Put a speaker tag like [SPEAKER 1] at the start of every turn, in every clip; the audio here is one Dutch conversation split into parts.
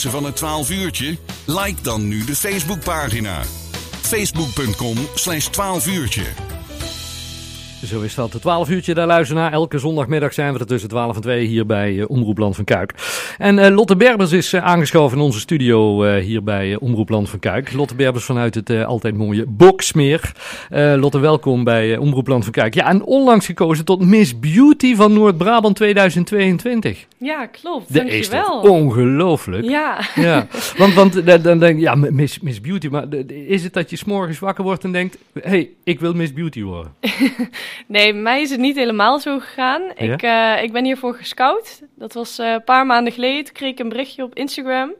[SPEAKER 1] van het 12 uurtje? Like dan nu de Facebookpagina. Facebook.com slash 12 uurtje.
[SPEAKER 2] Zo is dat. Het 12 uurtje, daar luisteren naar. Elke zondagmiddag zijn we er tussen 12 en 2 hier bij uh, Omroep Land van Kuik. En uh, Lotte Berbers is uh, aangeschoven in onze studio hier bij Omroep Land van Kuik. Lotte Berbers vanuit het altijd mooie Boksmeer. Lotte, welkom bij Omroep Land van Kuik. Ja, en onlangs gekozen tot Miss Beauty van Noord-Brabant 2022.
[SPEAKER 3] Ja, klopt.
[SPEAKER 2] De
[SPEAKER 3] Dankjewel.
[SPEAKER 2] Ongelooflijk.
[SPEAKER 3] Ja.
[SPEAKER 2] ja. Want, want dan denk ja, Miss, Miss Beauty. Maar is het dat je s'morgens wakker wordt en denkt, hé, hey, ik wil Miss Beauty worden?
[SPEAKER 3] Nee, mij is het niet helemaal zo gegaan. Ik, uh, ik ben hiervoor gescout. Dat was uh, een paar maanden geleden. Toen kreeg ik een berichtje op Instagram.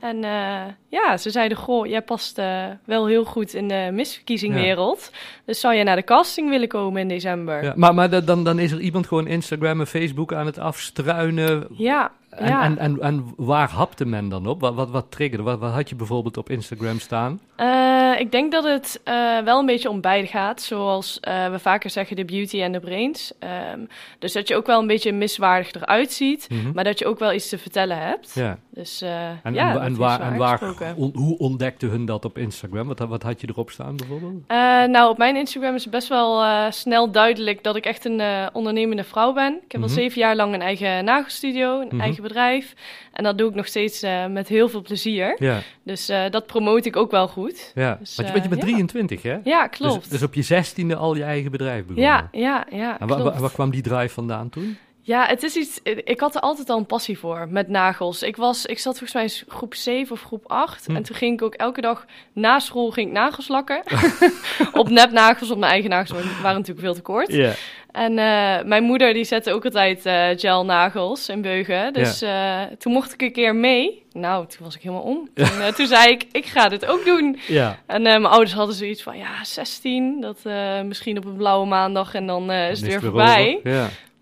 [SPEAKER 3] En uh, ja, ze zeiden: Goh, jij past wel heel goed in de misverkiezingwereld. Ja. Dus zou jij naar de casting willen komen in december?
[SPEAKER 2] Ja, maar maar dan, dan is er iemand gewoon Instagram en Facebook aan het afstruinen.
[SPEAKER 3] Ja.
[SPEAKER 2] En,
[SPEAKER 3] ja.
[SPEAKER 2] en, en, en, waar hapte men dan op? Wat, wat, wat triggerde? Wat, wat had je bijvoorbeeld op Instagram staan?
[SPEAKER 3] Uh, ik denk dat het uh, wel een beetje om beide gaat. Zoals uh, we vaker zeggen, de beauty en de brains. Um, dus dat je ook wel een beetje miswaardig eruit ziet. Mm -hmm. Maar dat je ook wel iets te vertellen hebt.
[SPEAKER 2] Ja.
[SPEAKER 3] Dus
[SPEAKER 2] en,
[SPEAKER 3] ja,
[SPEAKER 2] en, en waar, en waar on, hoe ontdekte hun dat op Instagram? Wat, wat had je erop staan bijvoorbeeld?
[SPEAKER 3] nou, op mijn Instagram is het best wel snel duidelijk dat ik echt een ondernemende vrouw ben. Ik heb mm -hmm. al zeven jaar lang een eigen nagelstudio, een mm -hmm. eigen bedrijf. En dat doe ik nog steeds met heel veel plezier.
[SPEAKER 2] Ja.
[SPEAKER 3] Dus dat promote ik ook wel goed.
[SPEAKER 2] Ja,
[SPEAKER 3] dus,
[SPEAKER 2] want je bent, je bent 23,
[SPEAKER 3] ja.
[SPEAKER 2] hè?
[SPEAKER 3] Ja, klopt.
[SPEAKER 2] Dus, dus, op je zestiende al je eigen bedrijf begonnen?
[SPEAKER 3] Ja, ja, ja,
[SPEAKER 2] En waar kwam die drive vandaan toen?
[SPEAKER 3] Ja, het is iets. Ik had er altijd al een passie voor met nagels. Ik, was, ik zat volgens mij in groep 7 of groep 8. Hm. En toen ging ik ook elke dag na school ging ik nagels lakken. op nepnagels, op mijn eigen nagels waren natuurlijk veel te kort.
[SPEAKER 2] Yeah.
[SPEAKER 3] En uh, mijn moeder die zette ook altijd uh, gelnagels in beugen. Dus yeah. uh, toen mocht ik een keer mee. Nou, toen was ik helemaal om. Toen, toen zei ik, ik ga dit ook doen.
[SPEAKER 2] Yeah.
[SPEAKER 3] En mijn ouders hadden zoiets van, ja, 16. Dat misschien op een blauwe maandag en dan is het weer voorbij.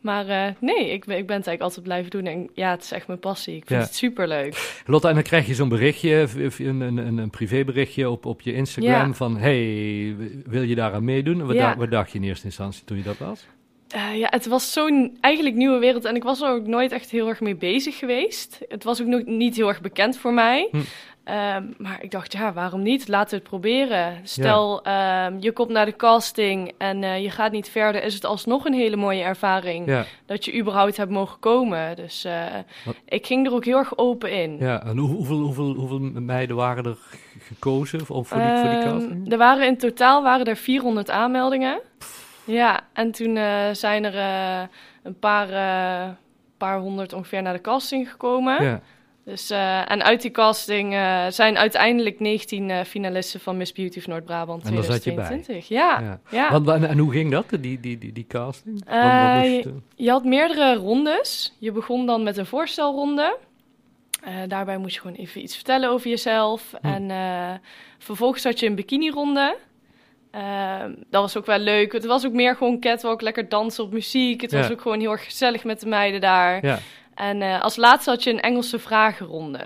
[SPEAKER 3] Maar uh, nee, ik, ben, ik ben het eigenlijk altijd blijven doen. En ja, het is echt mijn passie. Ik vind
[SPEAKER 2] Ja.
[SPEAKER 3] het superleuk.
[SPEAKER 2] Lotte, en dan krijg je zo'n berichtje, een, een, een, privéberichtje op, op je Instagram
[SPEAKER 3] Ja.
[SPEAKER 2] van... hey, wil je daaraan meedoen? Wat,
[SPEAKER 3] Ja.
[SPEAKER 2] wat dacht je in eerste instantie toen je dat las?
[SPEAKER 3] Eh, ja, het was zo'n eigenlijk nieuwe wereld. En ik was er ook nooit echt heel erg mee bezig geweest. Het was ook nog niet heel erg bekend voor mij.
[SPEAKER 2] Hm.
[SPEAKER 3] Ehm, maar ik dacht, ja, waarom niet? Laten we het proberen. Stel, ehm, je komt naar de casting en eh, je gaat niet verder. Is het alsnog een hele mooie ervaring
[SPEAKER 2] Ja,
[SPEAKER 3] dat je überhaupt hebt mogen komen. Dus eh, ik ging er ook heel erg open in.
[SPEAKER 2] ja. En hoe, hoeveel, hoeveel, hoeveel meiden waren er gekozen voor, voor, die, voor die
[SPEAKER 3] Ehm,
[SPEAKER 2] casting?
[SPEAKER 3] er waren in totaal waren er 400 aanmeldingen. Ja, en toen eh, zijn er eh, een paar, eh, paar honderd ongeveer naar de casting gekomen.
[SPEAKER 2] Ja.
[SPEAKER 3] Dus, en uit die casting zijn uiteindelijk 19 eh, finalisten van Miss Beauty of Noord-Brabant
[SPEAKER 2] En daar zat je bij?
[SPEAKER 3] 2022. Ja,
[SPEAKER 2] Ja.
[SPEAKER 3] ja.
[SPEAKER 2] Want, en, en hoe ging dat, die, die, die, die casting? Wat- wat moest je-
[SPEAKER 3] Je had meerdere rondes. Je begon dan met een voorstelronde. Daarbij moest je gewoon even iets vertellen over jezelf.
[SPEAKER 2] Hm.
[SPEAKER 3] En vervolgens had je een bikini-ronde. Ehm, dat was ook wel leuk. Het was ook meer gewoon catwalk, lekker dansen op muziek. Het was ook gewoon heel erg gezellig met de meiden daar.
[SPEAKER 2] Ja,
[SPEAKER 3] En eh, als laatste had je een Engelse vragenronde.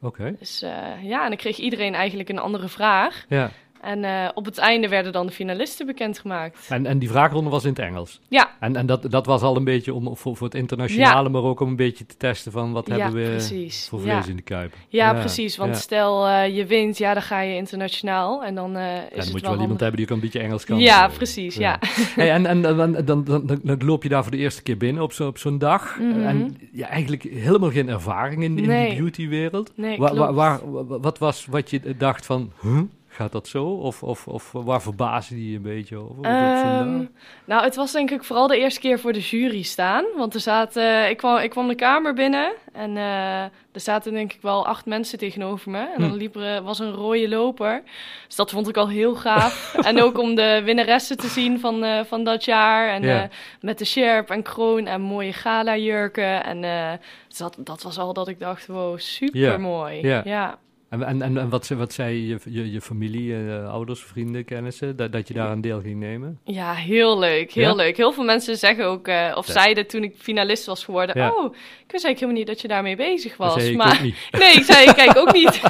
[SPEAKER 2] oké.
[SPEAKER 3] Dus eh, ja, en dan kreeg iedereen eigenlijk een andere vraag.
[SPEAKER 2] Ja.
[SPEAKER 3] En eh, op het einde werden dan de finalisten bekendgemaakt.
[SPEAKER 2] En, en die vraagronde was in het Engels?
[SPEAKER 3] Ja,
[SPEAKER 2] En, en dat, dat was al een beetje om, voor, voor het internationale, maar ook om een beetje te testen van wat
[SPEAKER 3] ja
[SPEAKER 2] hebben we
[SPEAKER 3] precies.
[SPEAKER 2] voor
[SPEAKER 3] Ja.
[SPEAKER 2] vlees in de kuip.
[SPEAKER 3] Ja, precies. Want stel eh, je wint, ja, dan ga je internationaal. En dan eh, is
[SPEAKER 2] Ja,
[SPEAKER 3] het
[SPEAKER 2] dan moet je wel
[SPEAKER 3] handig.
[SPEAKER 2] iemand hebben die ook een beetje Engels kan.
[SPEAKER 3] Ja, precies, ja.
[SPEAKER 2] Hey, en en dan, dan, dan, dan, dan loop je daar voor de eerste keer binnen op, zo, op zo'n dag.
[SPEAKER 3] Mhm.
[SPEAKER 2] En ja, eigenlijk helemaal geen ervaring in, in
[SPEAKER 3] Nee.
[SPEAKER 2] die beautywereld.
[SPEAKER 3] Nee,
[SPEAKER 2] Wa- wat was wat je dacht van, huh? Gaat dat zo? Of, of, of waar verbaasde je je een beetje over? dag?
[SPEAKER 3] nou, het was denk ik vooral de eerste keer voor de jury staan. Want er zaten, ik, kwam, ik kwam de kamer binnen en eh, er zaten denk ik wel acht mensen tegenover me. En dan
[SPEAKER 2] Hm.
[SPEAKER 3] liep er, was een rode loper. Dus dat vond ik al heel gaaf. en ook om de winnaressen te zien van, eh, van dat jaar. En eh, met de sjerp en kroon en mooie gala-jurken. En eh, dus dat, dat was al dat ik dacht, wow, super mooi.
[SPEAKER 2] Ja.
[SPEAKER 3] ja.
[SPEAKER 2] En, en, en wat, wat zei je, je, je familie, eh, ouders, vrienden, kennissen, dat, dat je daar een deel ging nemen?
[SPEAKER 3] Ja, heel leuk, heel
[SPEAKER 2] Ja?
[SPEAKER 3] leuk. Heel veel mensen zeggen ook, eh, of
[SPEAKER 2] Ja.
[SPEAKER 3] zeiden toen ik finalist was geworden,
[SPEAKER 2] Ja.
[SPEAKER 3] oh, ik wist eigenlijk helemaal niet dat je daarmee bezig was.
[SPEAKER 2] zei
[SPEAKER 3] maar nee, ik zei, kijk ook niet.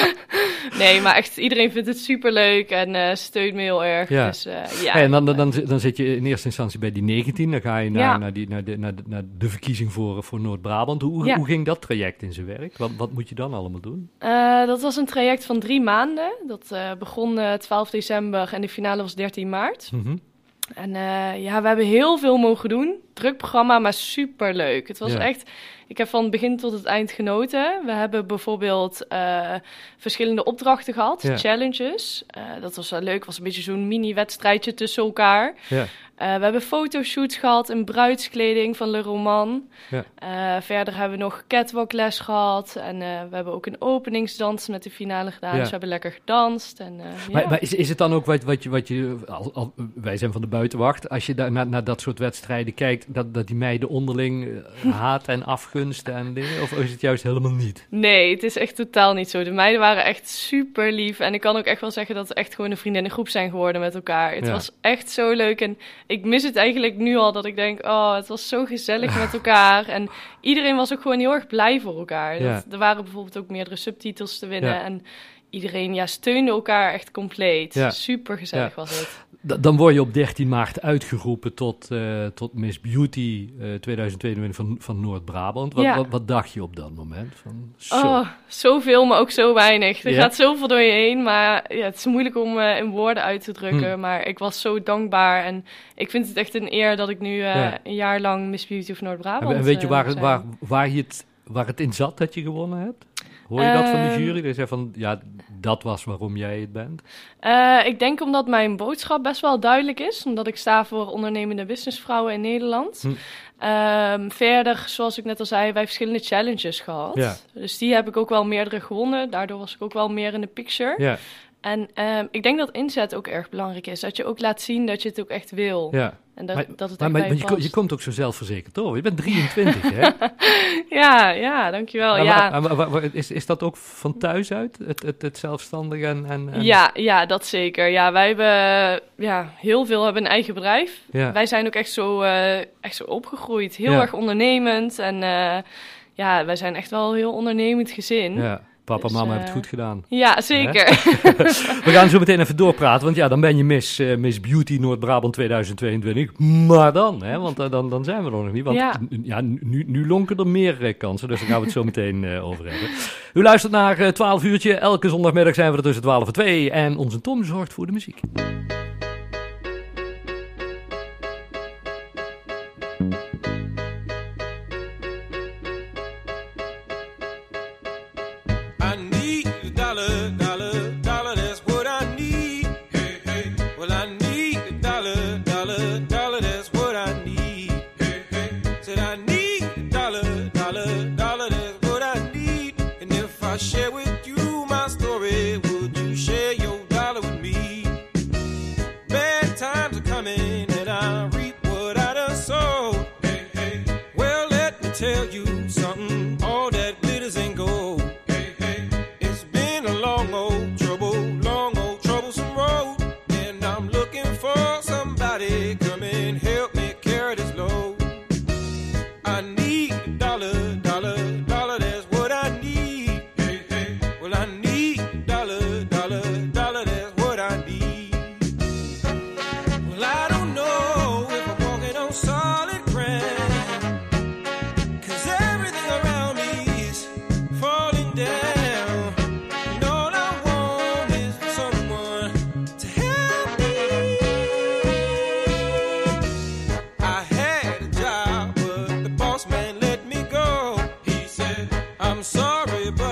[SPEAKER 3] nee, maar echt, iedereen vindt het superleuk en eh steunt me heel erg.
[SPEAKER 2] Ja.
[SPEAKER 3] Dus, ja.
[SPEAKER 2] en dan, dan, dan, zit- dan zit je in eerste instantie bij die 19, dan ga je naar, naar, die, naar, de, naar, de, naar de verkiezing voor, voor Noord-Brabant. Hoe, hoe ging dat traject in zijn werk? Wat, wat moet je dan allemaal doen?
[SPEAKER 3] Eh, dat was een traject van drie maanden. Dat eh, begon eh, 12 december en de finale was 13 maart.
[SPEAKER 2] Mhm.
[SPEAKER 3] En eh, ja, we hebben heel veel mogen doen. Druk programma, maar super leuk. Het was
[SPEAKER 2] Ja.
[SPEAKER 3] echt. Ik heb van het begin tot het eind genoten. We hebben bijvoorbeeld eh, verschillende opdrachten gehad,
[SPEAKER 2] Ja.
[SPEAKER 3] challenges. Eh, dat was wel leuk. Was een beetje zo'n mini-wedstrijdje tussen elkaar.
[SPEAKER 2] Ja.
[SPEAKER 3] Eh, we hebben fotoshoots gehad in bruidskleding van Le Roman.
[SPEAKER 2] Ja.
[SPEAKER 3] Eh, verder hebben we nog catwalkles gehad. En eh, we hebben ook een openingsdans met de finale gedaan.
[SPEAKER 2] Ja.
[SPEAKER 3] Dus we hebben lekker gedanst. En, eh,
[SPEAKER 2] Maar,
[SPEAKER 3] ja.
[SPEAKER 2] maar is, is het dan ook wat, wat je, wat je al, al- wij zijn van de buitenwacht, als je daar naar, naar dat soort wedstrijden kijkt, dat, dat die meiden onderling eh, haat en afgunst en dingen, of is het juist helemaal niet?
[SPEAKER 3] Nee, het is echt totaal niet zo. De meiden waren echt super lief. En ik kan ook echt wel zeggen dat we echt gewoon een vriendinnengroep zijn geworden met elkaar. Het
[SPEAKER 2] Ja.
[SPEAKER 3] was echt zo leuk. En ik mis het eigenlijk nu al dat ik denk, oh, het was zo gezellig met elkaar. En iedereen was ook gewoon heel erg blij voor elkaar.
[SPEAKER 2] Ja.
[SPEAKER 3] Er waren bijvoorbeeld ook meerdere subtitels te winnen.
[SPEAKER 2] Ja.
[SPEAKER 3] En iedereen ja, steunde elkaar echt compleet.
[SPEAKER 2] Ja.
[SPEAKER 3] Super gezellig
[SPEAKER 2] Ja.
[SPEAKER 3] was het.
[SPEAKER 2] Dan word je op 13 maart uitgeroepen tot, eh, tot Miss Beauty eh 2022 van, van Noord-Brabant. Wat,
[SPEAKER 3] Ja.
[SPEAKER 2] wat, wat dacht je op dat moment? Van, zo.
[SPEAKER 3] Oh, zoveel, maar ook zo weinig. Er
[SPEAKER 2] Ja?
[SPEAKER 3] gaat zoveel door je heen, maar ja, het is moeilijk om eh, in woorden uit te drukken.
[SPEAKER 2] Hm.
[SPEAKER 3] Maar ik was zo dankbaar en ik vind het echt een eer dat ik nu
[SPEAKER 2] Ja.
[SPEAKER 3] een jaar lang Miss Beauty of Noord-Brabant
[SPEAKER 2] en, en weet je waar, waar, waar, je het, waar het in zat dat je gewonnen hebt? Hoor je dat van de
[SPEAKER 3] Ehm.
[SPEAKER 2] jury? Die zei van, ja, dat was waarom jij het bent.
[SPEAKER 3] Eh, ik denk omdat mijn boodschap best wel duidelijk is. Omdat ik sta voor ondernemende businessvrouwen in Nederland.
[SPEAKER 2] Hm.
[SPEAKER 3] Ehm, verder, zoals ik net al zei, wij verschillende challenges gehad.
[SPEAKER 2] Ja.
[SPEAKER 3] Dus die heb ik ook wel meerdere gewonnen. Daardoor was ik ook wel meer in de picture.
[SPEAKER 2] Ja,
[SPEAKER 3] En ehm, ik denk dat inzet ook erg belangrijk is. Dat je ook laat zien dat je het ook echt wil.
[SPEAKER 2] ja.
[SPEAKER 3] En dat,
[SPEAKER 2] Maar-
[SPEAKER 3] dat het
[SPEAKER 2] Maar,
[SPEAKER 3] echt
[SPEAKER 2] maar,
[SPEAKER 3] bij
[SPEAKER 2] maar
[SPEAKER 3] je
[SPEAKER 2] je, komt ook zo zelfverzekerd door. Je bent 23, hè?
[SPEAKER 3] Ja, ja, dankjewel.
[SPEAKER 2] Maar
[SPEAKER 3] ja.
[SPEAKER 2] wa- is, is dat ook van thuis uit, het, het, het zelfstandig en... en, en-
[SPEAKER 3] Ja, ja, dat zeker. Ja, wij hebben ja, heel veel hebben een eigen bedrijf.
[SPEAKER 2] Ja.
[SPEAKER 3] Wij zijn ook echt zo, eh, echt zo opgegroeid. Heel
[SPEAKER 2] Ja.
[SPEAKER 3] erg ondernemend. En eh, ja, wij zijn echt wel een heel ondernemend gezin. Ja,
[SPEAKER 2] papa en
[SPEAKER 3] Dus,
[SPEAKER 2] mama
[SPEAKER 3] eh,
[SPEAKER 2] hebben het goed gedaan.
[SPEAKER 3] zeker.
[SPEAKER 2] We gaan zo meteen even doorpraten, want ja, dan ben je Miss, eh, Miss Beauty Noord-Brabant 2022. Maar dan, hè, want eh, dan, dan zijn we er nog niet. Want
[SPEAKER 3] Ja.
[SPEAKER 2] ja, nu, nu lonken er meer eh, kansen, dus daar gaan we het zo meteen eh, over hebben. U luistert naar eh, 12 uurtje. Elke zondagmiddag zijn we er tussen 12 en 2. En onze Tom zorgt voor de muziek.
[SPEAKER 4] worry, but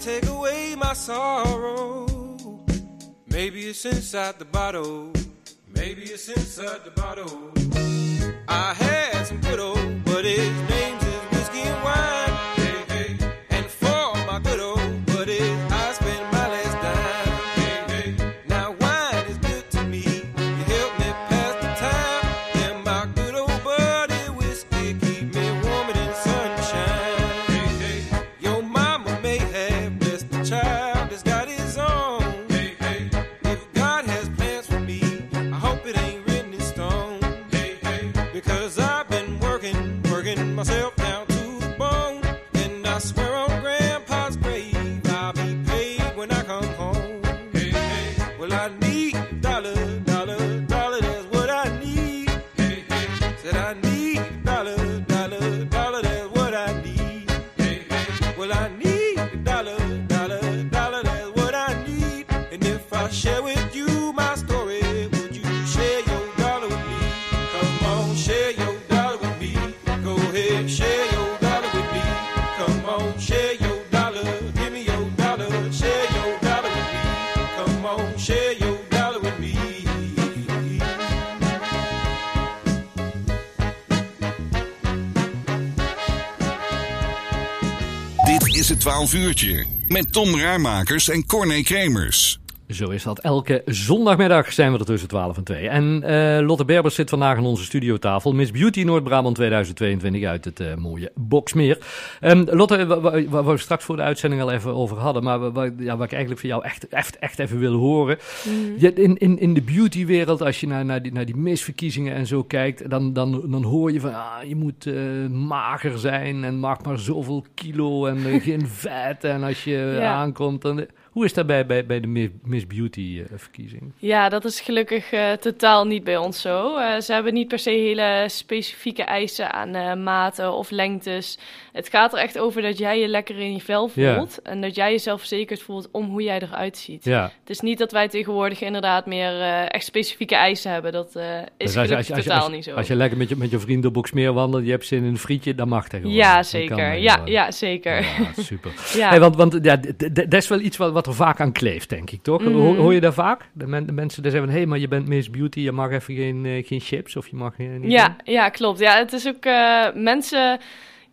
[SPEAKER 4] take away my sorrow. Maybe it's inside the bottle. Maybe it's inside the bottle. I had some good old, but his name's is whiskey and wine.
[SPEAKER 1] Dit is het 12 uurtje. Met Tom Raarmakers en Corné Kremers.
[SPEAKER 2] Zo is dat. Elke zondagmiddag zijn we er tussen 12 en 2. En eh, Lotte Berbers zit vandaag aan onze studiotafel. Miss Beauty Noord-Brabant 2022 uit het eh, mooie Boksmeer. Ehm, Lotte, wa- wa- waar we straks voor de uitzending al even over hadden, maar wa- wa- ja, wat ik eigenlijk van jou echt, echt, echt even wil horen. Je, in, in, in de beautywereld, als je naar, naar, die, naar die misverkiezingen en zo kijkt, dan, dan, dan hoor je van ah, je moet eh, mager zijn en mag maar zoveel kilo en geen vet. En als je
[SPEAKER 3] Ja.
[SPEAKER 2] aankomt, dan. Hoe is dat bij, bij, bij de Mi- Miss Beauty eh, verkiezing?
[SPEAKER 3] Ja, dat is gelukkig eh, totaal niet bij ons zo. Eh, ze hebben niet per se hele specifieke eisen aan maten of lengtes. Het gaat er echt over dat jij je lekker in je vel
[SPEAKER 2] Ja.
[SPEAKER 3] voelt. En dat jij jezelf verzekerd voelt om hoe jij eruit ziet.
[SPEAKER 2] Ja,
[SPEAKER 3] Het is niet dat wij tegenwoordig inderdaad meer echt specifieke eisen hebben. Dat is
[SPEAKER 2] Dus als
[SPEAKER 3] totaal niet zo.
[SPEAKER 2] Als je lekker met je, met je vrienden op Boksmeer wandelt, je hebt zin in een frietje, dan mag dat gewoon.
[SPEAKER 3] ja, zeker. Ja, ja, zeker.
[SPEAKER 2] Ja, super.
[SPEAKER 3] Ja.
[SPEAKER 2] Hey, want want ja, dat is wel iets wat, wat er vaak aan kleeft, denk ik, toch?
[SPEAKER 3] Mhm.
[SPEAKER 2] Hoor, hoor je dat vaak? De, men- de mensen die zeggen van, hé, maar je bent Miss Beauty, je mag even geen, eh, geen chips of je mag niet
[SPEAKER 3] Ja, ja, klopt. Ja, het is ook eh, mensen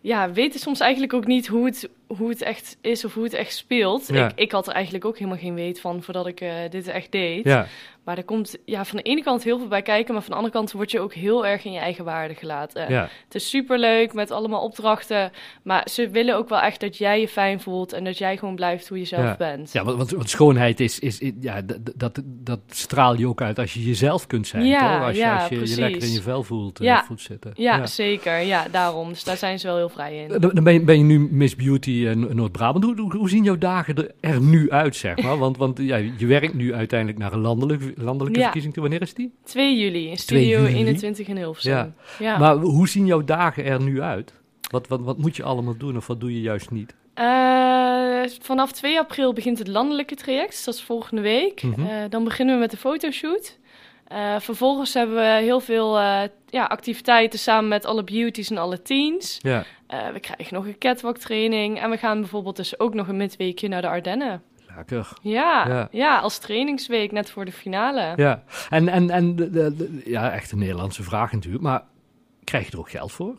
[SPEAKER 3] ja, weten soms eigenlijk ook niet hoe het, hoe het echt is of hoe het echt speelt.
[SPEAKER 2] Ja.
[SPEAKER 3] Ik, ik had er eigenlijk ook helemaal geen weet van voordat ik eh, dit echt deed.
[SPEAKER 2] Ja,
[SPEAKER 3] Maar er komt ja, van de ene kant heel veel bij kijken, maar van de andere kant word je ook heel erg in je eigen waarde gelaten.
[SPEAKER 2] ja,
[SPEAKER 3] Het is superleuk met allemaal opdrachten, maar ze willen ook wel echt dat jij je fijn voelt en dat jij gewoon blijft hoe je zelf
[SPEAKER 2] Ja.
[SPEAKER 3] bent.
[SPEAKER 2] ja want, want, schoonheid is, is, ja, dat, dat straal je ook uit als je jezelf kunt zijn,
[SPEAKER 3] Ja,
[SPEAKER 2] toch? Als je, als je je lekker in je vel voelt, eh,
[SPEAKER 3] Ja.
[SPEAKER 2] voelt zitten.
[SPEAKER 3] Ja, zeker. Ja, daarom. Dus daar zijn ze wel heel vrij in.
[SPEAKER 2] Dan ben je, ben je nu Miss Beauty eh, No- Noord-Brabant. Hoe, hoe, hoe zien jouw dagen er, er nu uit, zeg maar? Want, want ja, je werkt nu uiteindelijk naar een landelijk, landelijke
[SPEAKER 3] Ja.
[SPEAKER 2] verkiezing toe. Wanneer is die?
[SPEAKER 3] 2 juli in
[SPEAKER 2] 2
[SPEAKER 3] Studio
[SPEAKER 2] juli?
[SPEAKER 3] 21 in Hilversum.
[SPEAKER 2] Ja.
[SPEAKER 3] Ja.
[SPEAKER 2] Maar hoe zien jouw dagen er nu uit? Wat, wat, wat moet je allemaal doen of wat doe je juist niet?
[SPEAKER 3] Eh, vanaf 2 april begint het landelijke traject, dus dat is volgende week.
[SPEAKER 2] Mhm.
[SPEAKER 3] Eh, dan beginnen we met de fotoshoot. Eh, vervolgens hebben we heel veel ja, activiteiten samen met alle beauties en alle teens.
[SPEAKER 2] Ja,
[SPEAKER 3] we krijgen nog een catwalk training en we gaan bijvoorbeeld dus ook nog een midweekje naar de Ardennen.
[SPEAKER 2] Lekker.
[SPEAKER 3] Ja,
[SPEAKER 2] Ja.
[SPEAKER 3] ja. als trainingsweek net voor de finale.
[SPEAKER 2] Ja, en, en, en de, de- de- ja, echt een Nederlandse vraag natuurlijk. Maar krijg je er ook geld voor?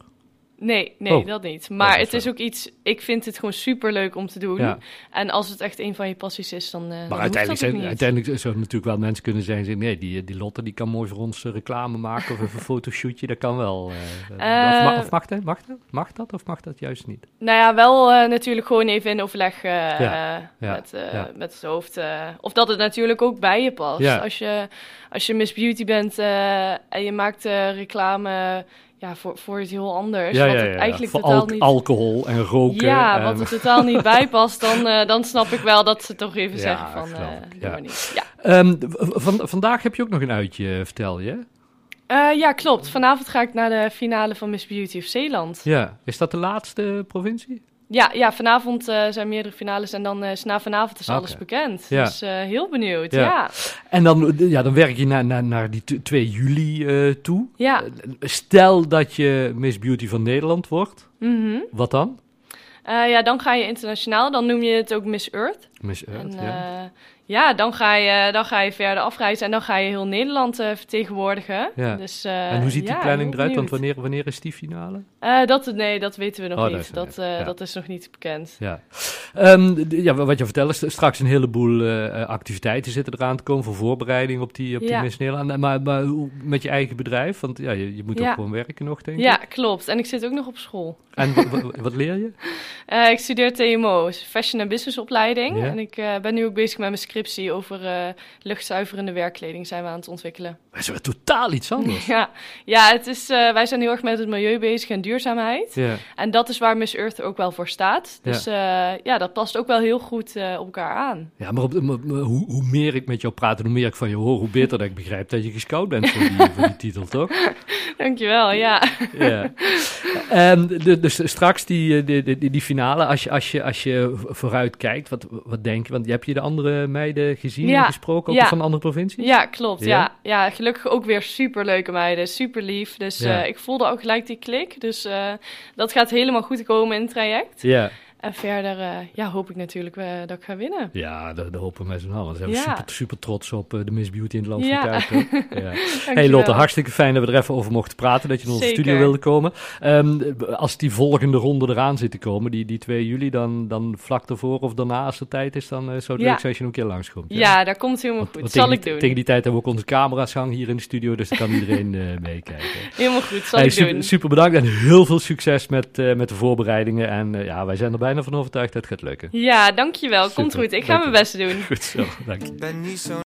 [SPEAKER 3] Nee, nee,
[SPEAKER 2] Oh.
[SPEAKER 3] dat niet.
[SPEAKER 2] Oh,
[SPEAKER 3] Maar het is ook iets, ik vind het gewoon super leuk om te doen.
[SPEAKER 2] Ja.
[SPEAKER 3] En als het echt een van je passies is, dan. eh,
[SPEAKER 2] Maar uiteindelijk, zijn, uiteindelijk zou er natuurlijk wel mensen kunnen zijn die nee, die, die Lotte die kan mooi voor ons eh, reclame maken of even een fotoshootje. Dat kan wel. Eh, of, ma- of mag, dat, mag, dat, mag dat of mag dat juist niet?
[SPEAKER 3] Nou ja, wel natuurlijk gewoon even in overleg
[SPEAKER 2] Ja, ja,
[SPEAKER 3] met, met het hoofd. of dat het natuurlijk ook bij je past. Als, je, als je Miss Beauty bent en je maakt reclame ja, voor, voor iets heel anders. wat het eigenlijk
[SPEAKER 2] Voor
[SPEAKER 3] totaal
[SPEAKER 2] al-
[SPEAKER 3] niet...
[SPEAKER 2] alcohol en roken.
[SPEAKER 3] ja,
[SPEAKER 2] en-
[SPEAKER 3] wat er totaal niet bij past, dan, eh, dan snap ik wel dat ze toch even
[SPEAKER 2] Ja,
[SPEAKER 3] zeggen van, doe
[SPEAKER 2] ja.
[SPEAKER 3] maar niet. Ja.
[SPEAKER 2] Ehm, van, vandaag heb je ook nog een uitje, eh, vertel je?
[SPEAKER 3] Ja, klopt. Vanavond ga ik naar de finale van Miss Beauty of Zeeland.
[SPEAKER 2] Ja. Is dat de laatste provincie?
[SPEAKER 3] Ja, ja vanavond eh, zijn meerdere finales en dan is na vanavond is alles bekend.
[SPEAKER 2] Ja.
[SPEAKER 3] Dus eh, heel benieuwd,
[SPEAKER 2] Ja.
[SPEAKER 3] ja.
[SPEAKER 2] En dan, ja, dan werk je naar, naar, naar die t- 2 juli toe.
[SPEAKER 3] Ja.
[SPEAKER 2] Stel dat je Miss Beauty van Nederland wordt.
[SPEAKER 3] Mhm.
[SPEAKER 2] Wat dan?
[SPEAKER 3] Eh, ja, dan ga je internationaal. Dan noem je het ook Miss Earth.
[SPEAKER 2] Miss Earth,
[SPEAKER 3] En,
[SPEAKER 2] ja.
[SPEAKER 3] eh, ja, dan ga, je, dan ga je verder afreizen en dan ga je heel Nederland eh, vertegenwoordigen.
[SPEAKER 2] Ja.
[SPEAKER 3] Dus,
[SPEAKER 2] en hoe ziet die
[SPEAKER 3] ja,
[SPEAKER 2] planning eruit? Want wanneer, wanneer is die finale?
[SPEAKER 3] Dat, nee, dat weten we nog
[SPEAKER 2] Oh, dat
[SPEAKER 3] niet.
[SPEAKER 2] is
[SPEAKER 3] Dat,
[SPEAKER 2] ja.
[SPEAKER 3] dat is nog niet bekend.
[SPEAKER 2] Ja. D- ja, wat je vertelt is straks een heleboel eh, activiteiten zitten eraan te komen voor voorbereiding op die, op die
[SPEAKER 3] Ja.
[SPEAKER 2] Miss Nederland. En- Maar, maar met je eigen bedrijf? Want ja, je, je moet
[SPEAKER 3] Ja.
[SPEAKER 2] ook gewoon werken nog, denk ik.
[SPEAKER 3] Ja, klopt. En ik zit ook nog op school.
[SPEAKER 2] En wa- wa- wat leer je?
[SPEAKER 3] Eh, ik studeer TMO, Fashion en Business Opleiding. En ik eh, ben nu ook bezig met mijn scriptie over eh, luchtzuiverende werkkleding zijn we aan het ontwikkelen.
[SPEAKER 2] Dat is wel totaal iets anders.
[SPEAKER 3] Ja, ja het is, eh, wij zijn heel erg met het milieu bezig en duurzaamheid.
[SPEAKER 2] Ja.
[SPEAKER 3] En dat is waar Miss Earth ook wel voor staat. Dus ja, ja dat past ook wel heel goed eh, op elkaar aan.
[SPEAKER 2] Ja, maar, op, maar- hoe, hoe meer ik met jou praat en hoe meer ik van je hoor, hoe beter dat ik begrijp dat je gescout bent voor die, voor die titel, toch?
[SPEAKER 3] Dankjewel, ja.
[SPEAKER 2] Ja. En de, dus straks die, eh, die, die, die finale, als je, als je, als je vooruit kijkt, wat, wat denk je? Want heb je de andere meiden gezien
[SPEAKER 3] Ja.
[SPEAKER 2] en gesproken, ook
[SPEAKER 3] Ja.
[SPEAKER 2] van andere provincies?
[SPEAKER 3] Ja, klopt.
[SPEAKER 2] Ja?
[SPEAKER 3] Ja? Ja. gelukkig ook weer super leuke meiden, super lief. Dus eh, ik voelde ook gelijk die klik. Dus eh, dat gaat helemaal goed komen in het traject.
[SPEAKER 2] Ja,
[SPEAKER 3] En verder eh, ja, hoop ik natuurlijk eh, dat ik ga winnen.
[SPEAKER 2] ja dat, dat hopen we met z'n allen. We zijn
[SPEAKER 3] Ja.
[SPEAKER 2] super, super trots op eh, de Miss Beauty in het land
[SPEAKER 3] Ja.
[SPEAKER 2] van Kuik. Ja. Hey. Lotte, hartstikke fijn dat we er even over mochten praten, dat je in onze
[SPEAKER 3] Zeker.
[SPEAKER 2] studio wilde komen. Ehm, als die volgende ronde eraan zit te komen, die, die 2 juli, dan, dan vlak ervoor of daarna als er tijd is, dan zou het
[SPEAKER 3] Ja.
[SPEAKER 2] leuk zijn als je nog een keer langskomt.
[SPEAKER 3] Ja, daar komt het helemaal goed.
[SPEAKER 2] want
[SPEAKER 3] zal ik doen.
[SPEAKER 2] Tegen die tijd hebben we ook onze camera's hangen hier in de studio, dus dan kan iedereen meekijken.
[SPEAKER 3] Helemaal goed, zal
[SPEAKER 2] Hey,
[SPEAKER 3] ik
[SPEAKER 2] super,
[SPEAKER 3] doen.
[SPEAKER 2] super bedankt en heel veel succes met, met de voorbereidingen. En ja, wij zijn er bijna van overtuigd dat het gaat lukken.
[SPEAKER 3] Ja, dankjewel. Komt goed. Ik ga mijn
[SPEAKER 2] dankjewel.
[SPEAKER 3] best doen.
[SPEAKER 2] Goed zo, dank je.
[SPEAKER 4] Ben niet zo